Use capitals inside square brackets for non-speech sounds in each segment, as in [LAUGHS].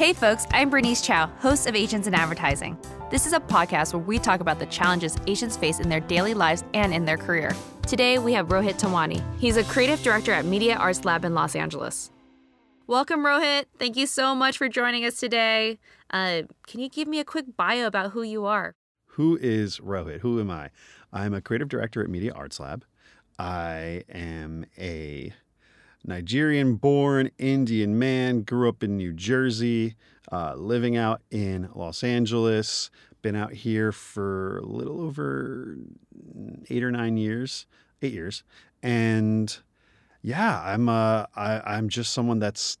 Hey, folks, I'm Bernice Chow, host of Asians in Advertising. This is a podcast where we talk about the challenges Asians face in their daily lives and in their career. Today, we have Rohit Thawani. He's a creative director at Media Arts Lab in Los Angeles. Welcome, Rohit. Thank you so much for joining us today. Uh, can you give me a quick bio about who you are? Who is Rohit? Who am I? I'm a creative director at Media Arts Lab. I am a Nigerian born Indian man, grew up in New Jersey, uh, living out in Los Angeles, been out here for a little over eight or nine years, eight years. And yeah, I'm uh, I, I'm just someone that's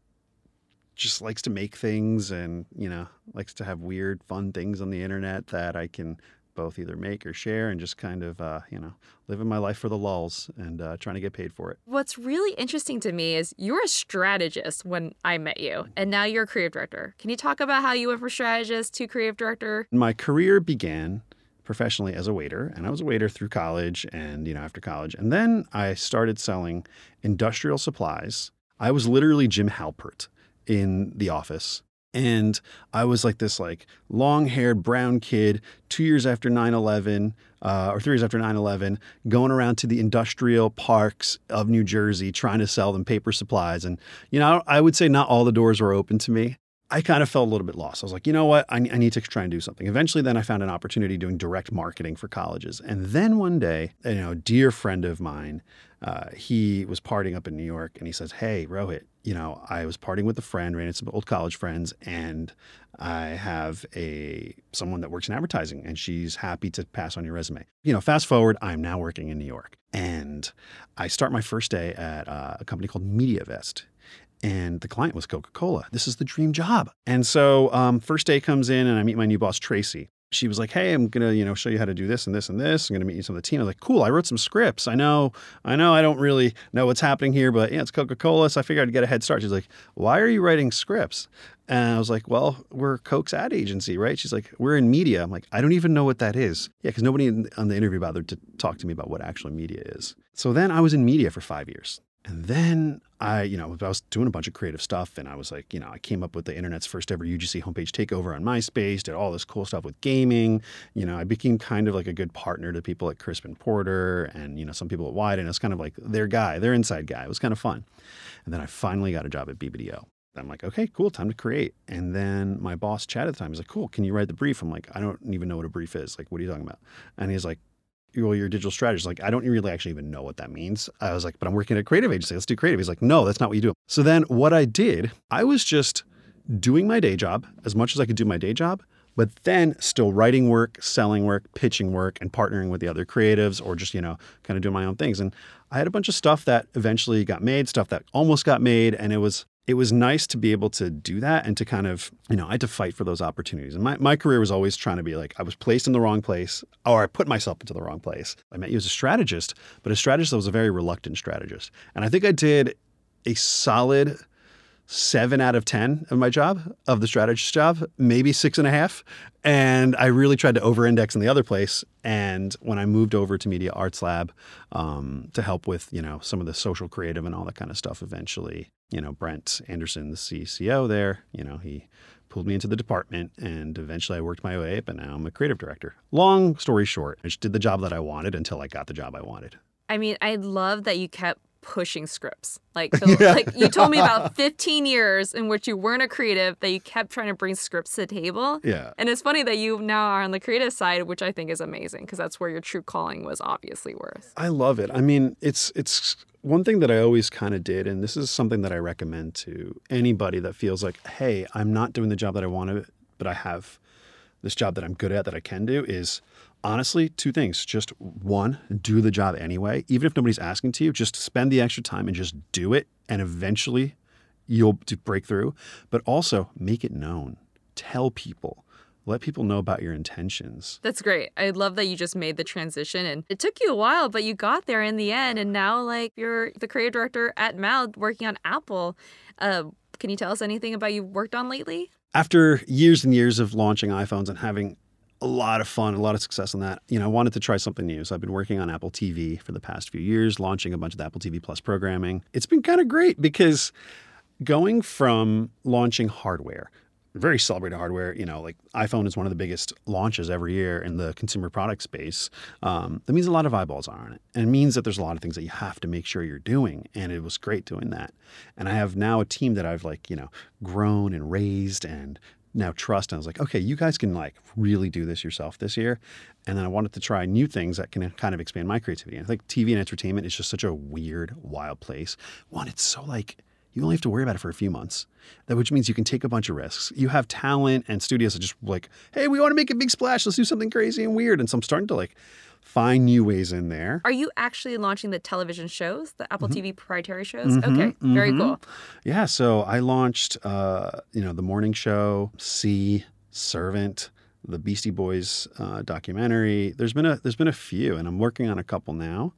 just likes to make things and you know likes to have weird fun things on the internet that i can both either make or share and just kind of, uh, you know, living my life for the lulls and uh, trying to get paid for it. What's really interesting to me is you were a strategist when I met you, and now you're a creative director. Can you talk about how you went from strategist to creative director? My career began professionally as a waiter, and I was a waiter through college and, you know, after college. And then I started selling industrial supplies. I was literally Jim Halpert in the office and I was like this like long haired brown kid, two years after 9 11, uh, or three years after 9 11, going around to the industrial parks of New Jersey trying to sell them paper supplies. And, you know, I would say not all the doors were open to me. I kind of felt a little bit lost. I was like, you know what? I, I, need to try and do something. Eventually, then I found an opportunity doing direct marketing for colleges. And then one day, you know, a dear friend of mine, uh, he was partying up in New York and he says, Hey, Rohit, you know, I was partying with a friend, ran into some old college friends, and I have a someone that works in advertising and she's happy to pass on your resume. You know, fast forward, I'm now working in New York. And I start my first day at uh, a company called MediaVest and the client was Coca Cola. This is the dream job. And so, um, first day comes in, and I meet my new boss, Tracy. She was like, "Hey, I'm gonna, you know, show you how to do this and this and this. I'm gonna meet you some of the team." I was like, "Cool. I wrote some scripts. I know, I know, I don't really know what's happening here, but yeah, it's Coca Cola, so I figured I'd get a head start." She's like, "Why are you writing scripts?" And I was like, "Well, we're Coke's ad agency, right?" She's like, "We're in media." I'm like, "I don't even know what that is." Yeah, because nobody on the interview bothered to talk to me about what actual media is. So then I was in media for five years. And then I, you know, I was doing a bunch of creative stuff and I was like, you know, I came up with the internet's first ever UGC homepage takeover on MySpace, did all this cool stuff with gaming. You know, I became kind of like a good partner to people at Crispin Porter and, you know, some people at Wieden. And I was kind of like their guy, their inside guy. It was kind of fun. And then I finally got a job at BBDO. I'm like, okay, cool, time to create. And then my boss, Chad at the time, was like, cool, can you write the brief? I'm like, I don't even know what a brief is. Like, what are you talking about? And he's like, well, you're a digital strategist. Like, I don't really actually even know what that means. I was like, but I'm working at a creative agency. Let's do creative. He's like, no, that's not what you do. So then what I did, I was just doing my day job as much as I could do my day job, but then still writing work, selling work, pitching work, and partnering with the other creatives or just, you know, kind of doing my own things. And I had a bunch of stuff that eventually got made, stuff that almost got made. And it was, it was nice to be able to do that and to kind of, you know, I had to fight for those opportunities. And my, my career was always trying to be like, I was placed in the wrong place or I put myself into the wrong place. I met you as a strategist, but a strategist that was a very reluctant strategist. And I think I did a solid seven out of 10 of my job, of the strategist job, maybe six and a half. And I really tried to over index in the other place. And when I moved over to Media Arts Lab um, to help with, you know, some of the social creative and all that kind of stuff eventually, you know, Brent Anderson, the CCO there, you know, he pulled me into the department and eventually I worked my way up and now I'm a creative director. Long story short, I just did the job that I wanted until I got the job I wanted. I mean, I love that you kept pushing scripts. Like, [LAUGHS] so, yeah. like you told me about 15 years in which you weren't a creative, that you kept trying to bring scripts to the table. Yeah. And it's funny that you now are on the creative side, which I think is amazing because that's where your true calling was obviously worth. I love it. I mean, it's it's one thing that I always kind of did, and this is something that I recommend to anybody that feels like, hey, I'm not doing the job that I want to, but I have this job that I'm good at that I can do is honestly, two things. Just one, do the job anyway. Even if nobody's asking to you, just spend the extra time and just do it. And eventually you'll break through. But also make it known. Tell people. Let people know about your intentions. That's great. I love that you just made the transition and it took you a while, but you got there in the end. And now, like, you're the creative director at Mal working on Apple. Uh, can you tell us anything about you worked on lately? After years and years of launching iPhones and having a lot of fun, a lot of success on that. You know, I wanted to try something new. So I've been working on Apple TV for the past few years, launching a bunch of Apple TV Plus programming. It's been kind of great because going from launching hardware, very celebrated hardware. You know, like iPhone is one of the biggest launches every year in the consumer product space. Um, that means a lot of eyeballs are on it, and it means that there's a lot of things that you have to make sure you're doing. And it was great doing that. And I have now a team that I've like you know grown and raised and now trust. And I was like, okay, you guys can like really do this yourself this year. And then I wanted to try new things that can kind of expand my creativity. And I think TV and entertainment is just such a weird, wild place. One, it's so like you only have to worry about it for a few months. That which means you can take a bunch of risks. You have talent and studios that just like, hey, we want to make a big splash. Let's do something crazy and weird. And so I'm starting to like find new ways in there. Are you actually launching the television shows, the Apple mm-hmm. TV proprietary shows? Mm-hmm, okay, mm-hmm. very cool. Yeah, so I launched, uh, you know, the morning show, See, Servant, the Beastie Boys uh, documentary. There's been a there's been a few, and I'm working on a couple now.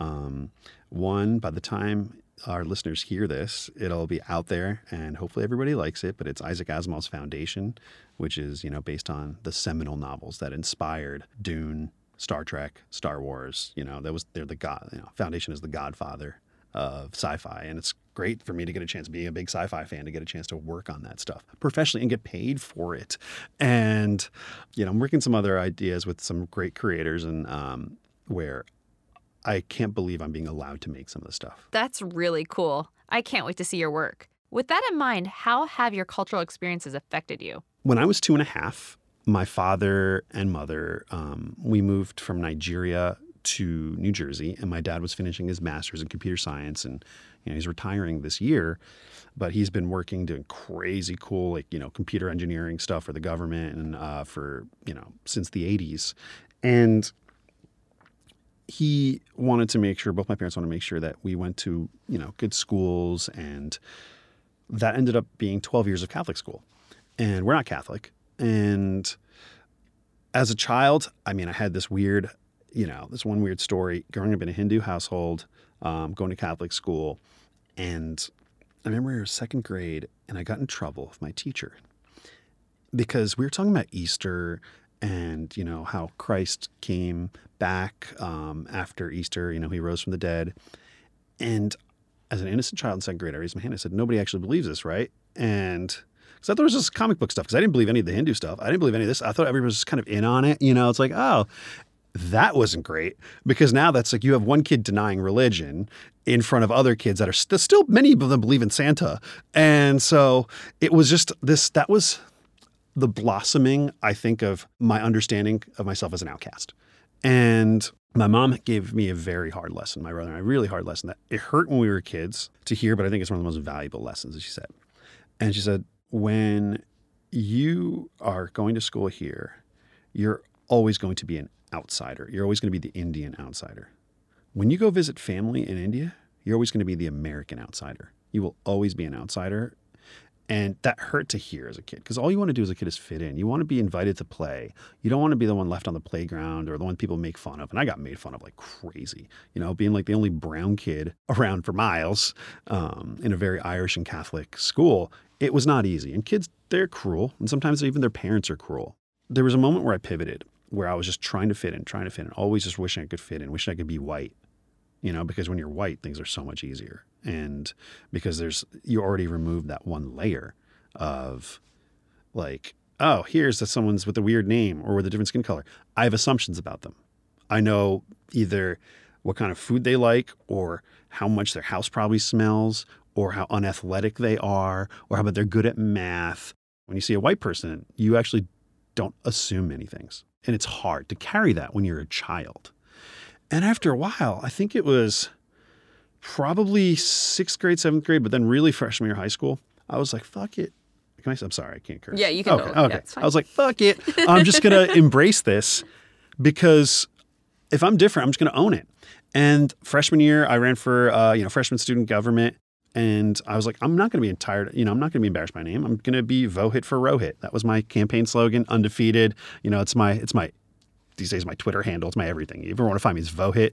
Um, one by the time our listeners hear this, it'll be out there, and hopefully everybody likes it. But it's Isaac Asimov's Foundation, which is you know based on the seminal novels that inspired Dune, Star Trek, Star Wars. You know, that was they're the god. You know, Foundation is the godfather of sci-fi, and it's great for me to get a chance, being a big sci-fi fan, to get a chance to work on that stuff professionally and get paid for it. And you know, I'm working some other ideas with some great creators, and um, where I can't believe I'm being allowed to make some of the stuff. That's really cool. I can't wait to see your work. With that in mind, how have your cultural experiences affected you? When I was two and a half, my father and mother, um, we moved from Nigeria to New Jersey, and my dad was finishing his master's in computer science, and you know, he's retiring this year. But he's been working doing crazy cool, like you know, computer engineering stuff for the government and uh, for you know since the '80s, and he wanted to make sure both my parents wanted to make sure that we went to you know good schools, and that ended up being 12 years of Catholic school, and we're not Catholic, and as a child, I mean, I had this weird, you know, this one weird story growing up in a Hindu household, um, going to Catholic school. And I remember we were second grade and I got in trouble with my teacher because we were talking about Easter and, you know, how Christ came back um, after Easter, you know, he rose from the dead. And as an innocent child in second grade, I raised my hand. I said, nobody actually believes this, right? And because I thought it was just comic book stuff because I didn't believe any of the Hindu stuff. I didn't believe any of this. I thought everybody was just kind of in on it. You know, it's like, oh, that wasn't great because now that's like you have one kid denying religion in front of other kids that are st- still many of them believe in Santa. And so it was just this, that was the blossoming, I think, of my understanding of myself as an outcast. And my mom gave me a very hard lesson, my brother and I, a really hard lesson that it hurt when we were kids to hear, but I think it's one of the most valuable lessons, that she said. And she said, when you are going to school here, you're always going to be an outsider. You're always going to be the Indian outsider. When you go visit family in India, you're always going to be the American outsider. You will always be an outsider. And that hurt to hear as a kid because all you want to do as a kid is fit in. You want to be invited to play. You don't want to be the one left on the playground or the one people make fun of. And I got made fun of like crazy, you know, being like the only brown kid [LAUGHS] around for miles um, in a very Irish and Catholic school it was not easy. And kids, they're cruel. And sometimes even their parents are cruel. There was a moment where I pivoted, where I was just trying to fit in, trying to fit in, always just wishing I could fit in, wishing I could be white. You know, because when you're white, things are so much easier. And because there's, you already removed that one layer of like, oh, here's that someone's with a weird name or with a different skin color. I have assumptions about them. I know either what kind of food they like or how much their house probably smells or how unathletic they are or how about they're good at math. When you see a white person, you actually don't assume many things. And it's hard to carry that when you're a child. And after a while, I think it was probably sixth grade, seventh grade, but then really freshman year high school, I was like, fuck it. Can I, I'm sorry, I can't curse. Yeah, you can. Okay, okay. Yeah, I was like, fuck it. I'm just going [LAUGHS] to embrace this because if I'm different, I'm just going to own it. And freshman year, I ran for uh, you know freshman student government, and I was like, I'm not going to be tired. You know, I'm not going to be embarrassed by name. I'm going to be Vohit for Rohit. That was my campaign slogan, undefeated. You know, it's my it's my these days my Twitter handle. It's my everything. You ever want to find me? It's Vohit,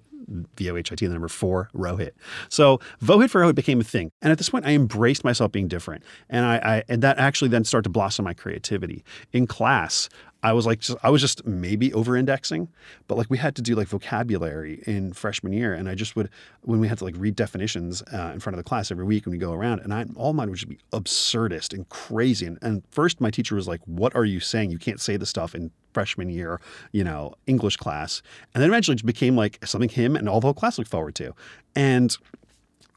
V O H I T, the number four, Rohit. So Vohit for Rohit became a thing. And at this point, I embraced myself being different, and I, I and that actually then started to blossom my creativity in class. I was like, I was just maybe over indexing, but like we had to do like vocabulary in freshman year. And I just would, when we had to like read definitions uh, in front of the class every week when we go around, and I, all mine would just be absurdist and crazy. And, and first, my teacher was like, What are you saying? You can't say this stuff in freshman year, you know, English class. And then eventually it became like something him and all the whole class looked forward to. And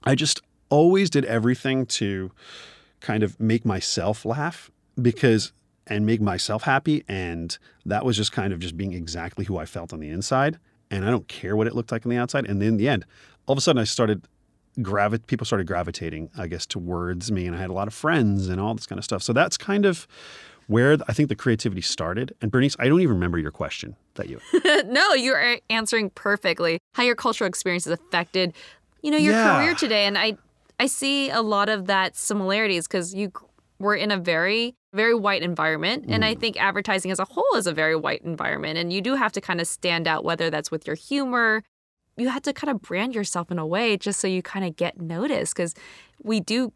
I just always did everything to kind of make myself laugh because and make myself happy. And that was just kind of just being exactly who I felt on the inside. And I don't care what it looked like on the outside. And then in the end, all of a sudden I started gravi- people started gravitating, I guess, towards me. And I had a lot of friends and all this kind of stuff. So that's kind of where I think the creativity started. And Bernice, I don't even remember your question that you. [LAUGHS] no, you're answering perfectly. How your cultural experience experiences affected, you know, your Yeah. career today, and I, I see a lot of that similarities because you were in a very, very white environment, and I mm. think advertising as a whole is a very white environment, and you do have to kind of stand out, whether that's with your humor. You had to kind of brand yourself in a way just so you kind of get noticed because we do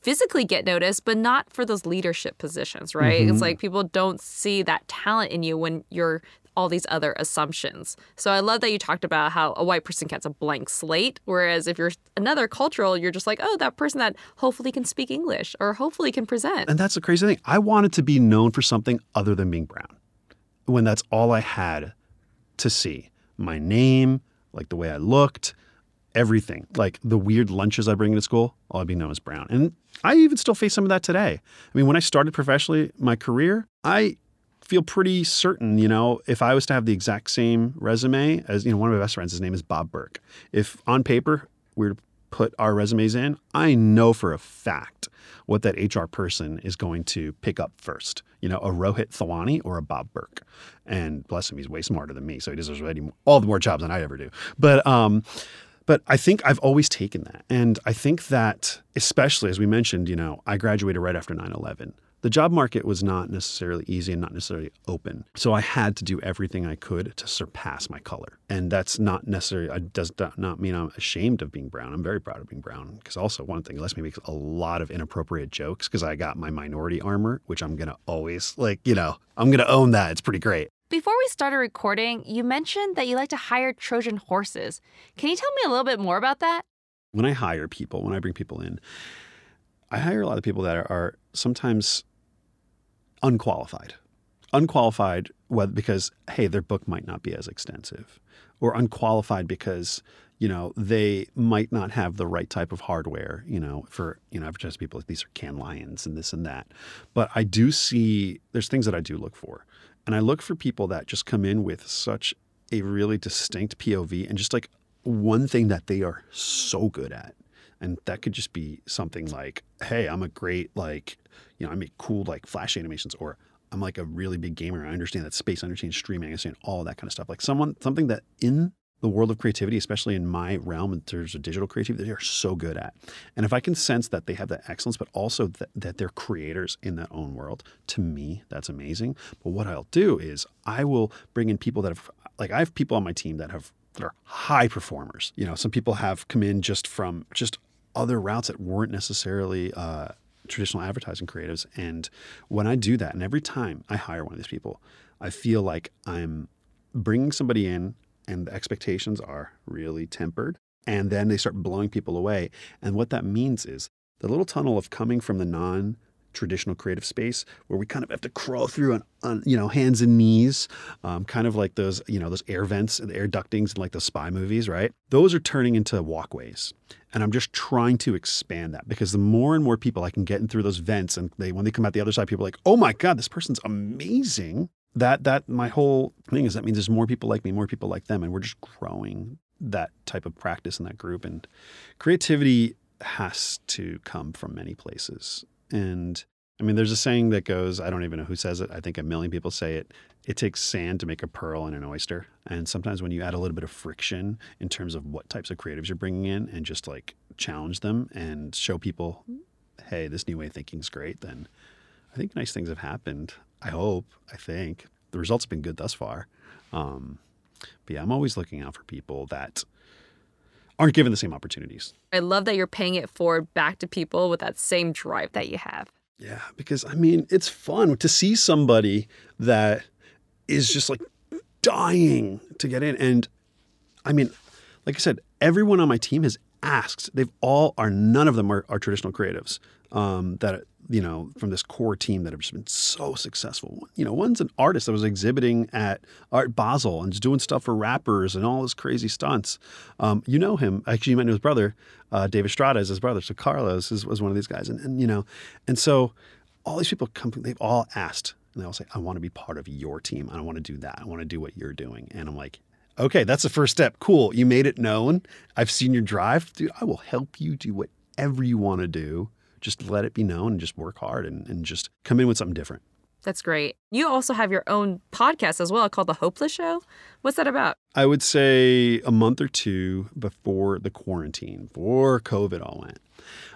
physically get noticed, but not for those leadership positions, right? It's mm-hmm. like people don't see that talent in you when you're all these other assumptions. So I love that you talked about how a white person gets a blank slate, whereas if you're another cultural, you're just like, oh, that person that hopefully can speak English or hopefully can present. And that's the crazy thing. I wanted to be known for something other than being brown when that's all I had to see. My name, like the way I looked, everything. Like the weird lunches I bring into school, all I'd be known as brown. And I even still face some of that today. I mean, when I started professionally my career, I feel pretty certain, you know, if I was to have the exact same resume as, you know, one of my best friends, his name is Bob Burke. If on paper we were to put our resumes in, I know for a fact what that HR person is going to pick up first. You know, a Rohit Thawani or a Bob Burke. And bless him, he's way smarter than me, so he deserves all the more jobs than I ever do. But um, but I think I've always taken that. And I think that, especially as we mentioned, you know, I graduated right after 9 11. The job market was not necessarily easy and not necessarily open. So I had to do everything I could to surpass my color. And that's not necessarily, it does not mean I'm ashamed of being brown. I'm very proud of being brown. Because also, one thing, it lets me make a lot of inappropriate jokes because I got my minority armor, which I'm going to always, like, you know, I'm going to own that. It's pretty great. Before we started recording, you mentioned that you like to hire Trojan horses. Can you tell me a little bit more about that? when I hire people, when I bring people in, I hire a lot of people that are, are sometimes unqualified. Unqualified whether, because, hey, their book might not be as extensive, or unqualified because, you know, they might not have the right type of hardware, you know, for, you know, advertising people like these are Cannes Lions and this and that. But I do see, there's things that I do look for. And I look for people that just come in with such a really distinct POV and just like one thing that they are so good at. And that could just be something like, hey, I'm a great, like, you know, I make cool, like, flash animations, or I'm like a really big gamer. I understand that space, I understand streaming, I understand all that kind of stuff. Like, someone, something that in the world of creativity, especially in my realm in terms of digital creativity, they are so good at. And if I can sense that they have that excellence, but also that, that they're creators in that own world, to me, that's amazing. But what I'll do is I will bring in people that have, like, I have people on my team that have that are high performers. You know, some people have come in just from just other routes that weren't necessarily uh, traditional advertising creatives. And when I do that, and every time I hire one of these people, I feel like I'm bringing somebody in and the expectations are really tempered. And then they start blowing people away. And what that means is the little tunnel of coming from the non traditional creative space where we kind of have to crawl through on, on you know hands and knees um, kind of like those you know those air vents and air ductings in like the spy movies right? Those are turning into walkways. And i'm just trying to expand that because the more and more people i can get in through those vents and they when they come out the other side people are like oh my god this person's amazing. That that my whole thing is that means there's more people like me more people like them and we're just growing that type of practice in that group. And creativity has to come from many places and I mean, there's a saying that goes, I don't even know who says it. I think a million people say it. It takes sand to make a pearl in an oyster. And sometimes when you add a little bit of friction in terms of what types of creatives you're bringing in and just like challenge them and show people, hey, this new way of thinking is great, then I think nice things have happened. I hope, I think. The results have been good thus far. Um, but yeah, I'm always looking out for people that aren't given the same opportunities. I love that you're paying it forward back to people with that same drive that you have. Yeah, because I mean, it's fun to see somebody that is just like dying to get in. And I mean, like I said, everyone on my team has asked. They've all are none of them are, are traditional creatives um, that you know from this core team that have just been so successful. You know, one's an artist that was exhibiting at Art Basel and just doing stuff for rappers and all his crazy stunts. Um, you know him. Actually, you met his brother, uh, David Strada, is his brother. So Carlos is, was one of these guys, and, and you know, and so all these people come. They've all asked, and they all say, "I want to be part of your team. I want to do that. I want to do what you're doing." And I'm like, Okay, that's the first step. Cool. You made it known. I've seen your drive. Dude, I will help you do whatever you want to do. Just let it be known and just work hard and, and just come in with something different. That's great. You also have your own podcast as well called The Hopeless Show. What's that about? I would say a month or two before the quarantine, before COVID all went.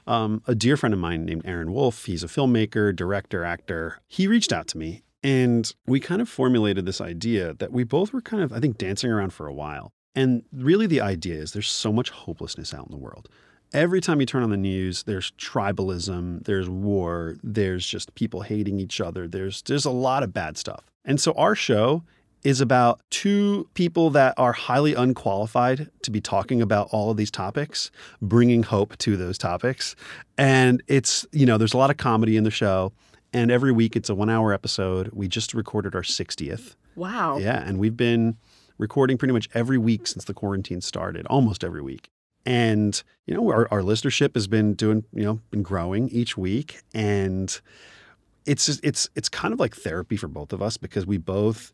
Um, a dear friend of mine named Aaron Wolf, he's a filmmaker, director, actor. He reached out to me and we kind of formulated this idea that we both were kind of, I think, dancing around for a while. And really, the idea is there's so much hopelessness out in the world. Every time you turn on the news, there's tribalism, there's war, there's just people hating each other, there's, there's a lot of bad stuff. And so our show is about two people that are highly unqualified to be talking about all of these topics, bringing hope to those topics. And it's, you know, there's a lot of comedy in the show. And every week it's a one hour episode. We just recorded our 60th. Wow. Yeah. And we've been recording pretty much every week since the quarantine started, almost every week. And, you know, our, our listenership has been doing, you know, been growing each week. And it's just, it's, it's kind of like therapy for both of us because we both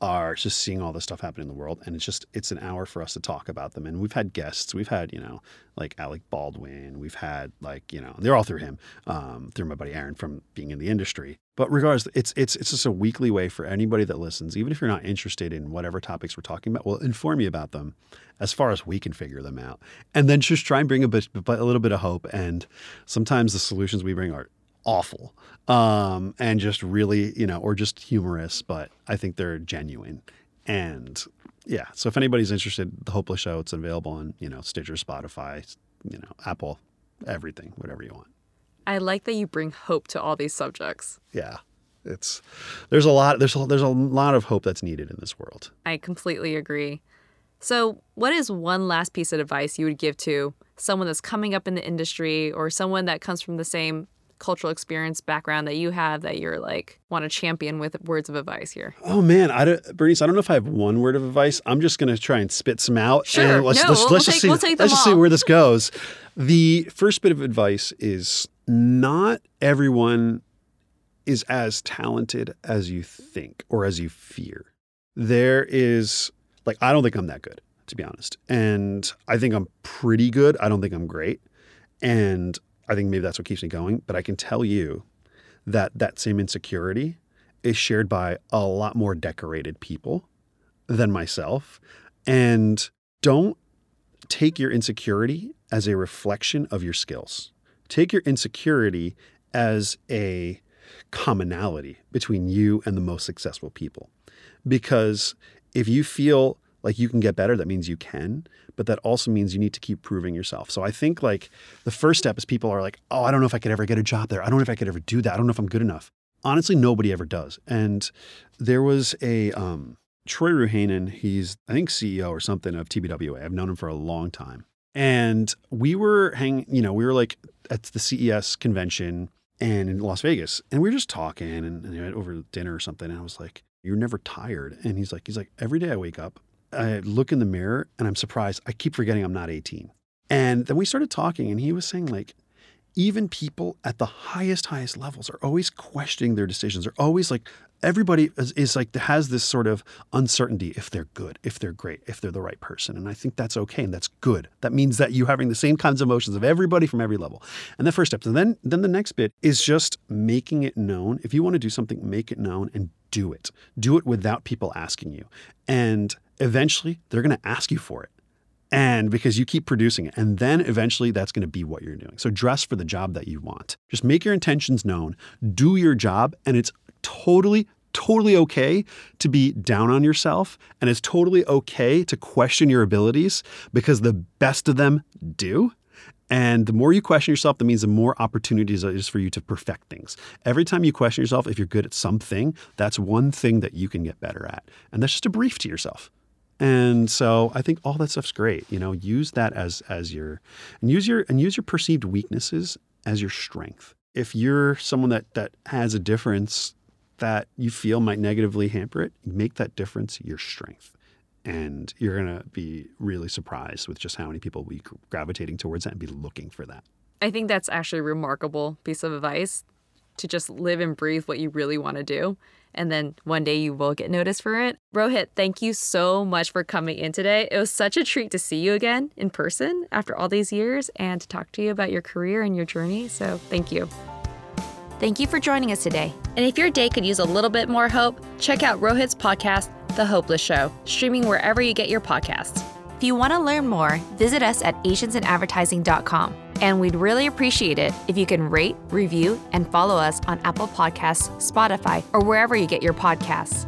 are just seeing all this stuff happen in the world and it's just it's an hour for us to talk about them. And we've had guests. We've had you know like alec baldwin. We've had like you know they're all through him um, through my buddy aaron from being in the industry. But regardless it's it's it's just a weekly way for anybody that listens even if you're not interested in whatever topics we're talking about we'll inform you about them as far as we can figure them out. And then just try and bring a bit a little bit of hope. And sometimes the solutions we bring are awful um, and just really, you know, or just humorous, but I think they're genuine. And yeah, so if anybody's interested, The Hopeless Show, it's available on, you know, Stitcher, Spotify, you know, Apple, everything, whatever you want. I like that you bring hope to all these subjects. Yeah. It's there's a lot there's a, there's a lot of hope that's needed in this world. I completely agree. So, what is one last piece of advice you would give to someone that's coming up in the industry or someone that comes from the same cultural experience background that you have that you're like want to champion with words of advice here? Oh man, I don't, Bernice, I don't know if I have one word of advice. I'm just going to try and spit some out. Sure, let's, no, let's, we'll, let's we'll just take, see. we'll take let's just see where this goes. The first bit of advice is not everyone is as talented as you think or as you fear. There is like I don't think I'm that good to be honest, and I think I'm pretty good. I don't think I'm great, and I think maybe that's what keeps me going. But I can tell you that that same insecurity is shared by a lot more decorated people than myself. And don't take your insecurity as a reflection of your skills. Take your insecurity as a commonality between you and the most successful people. Because if you feel like you can get better, that means you can but that also means you need to keep proving yourself. So I think like the first step is people are like, oh, I don't know if I could ever get a job there. I don't know if I could ever do that. I don't know if I'm good enough. Honestly, nobody ever does. And there was a um, Troy Ruhanen, he's I think CEO or something of TBWA. I've known him for a long time. And we were hanging, you know, we were like at the CES convention and in Las Vegas, and we were just talking and, and over dinner or something. And I was like, "You're never tired." And he's like, "He's like every day I wake up, I look in the mirror and I'm surprised. I keep forgetting I'm not 18. And then we started talking, and he was saying, like, even people at the highest, highest levels are always questioning their decisions. They're always like, everybody is, is, like, has this sort of uncertainty if they're good, if they're great, if they're the right person. And I think that's okay and that's good. That means that you're having the same kinds of emotions of everybody from every level. And the first step. And then, then the next bit is just making it known. If you want to do something, make it known and do it. Do it without people asking you. And eventually they're going to ask you for it. And because you keep producing it. And then eventually that's going to be what you're doing. So dress for the job that you want. Just make your intentions known, do your job, and it's totally, totally okay to be down on yourself. And it's totally okay to question your abilities because the best of them do. And the more you question yourself, that means the more opportunities there is for you to perfect things. Every time you question yourself, if you're good at something, that's one thing that you can get better at. And that's just a brief to yourself. And so I think all that stuff's great. You know, use that as as your and use your and use your perceived weaknesses as your strength. If you're someone that that has a difference that you feel might negatively hamper it, make that difference your strength. And you're going to be really surprised with just how many people will be gravitating towards that and be looking for that. I think that's actually a remarkable piece of advice to just live and breathe what you really want to do. And then one day you will get noticed for it. Rohit, thank you so much for coming in today. It was such a treat to see you again in person after all these years and to talk to you about your career and your journey. So thank you. Thank you for joining us today. And if your day could use a little bit more hope, check out Rohit's podcast, The Hopeless Show, streaming wherever you get your podcasts. If you want to learn more, visit us at asiansinadvertising.com. And we'd really appreciate it if you can rate, review, and follow us on Apple Podcasts, Spotify, or wherever you get your podcasts.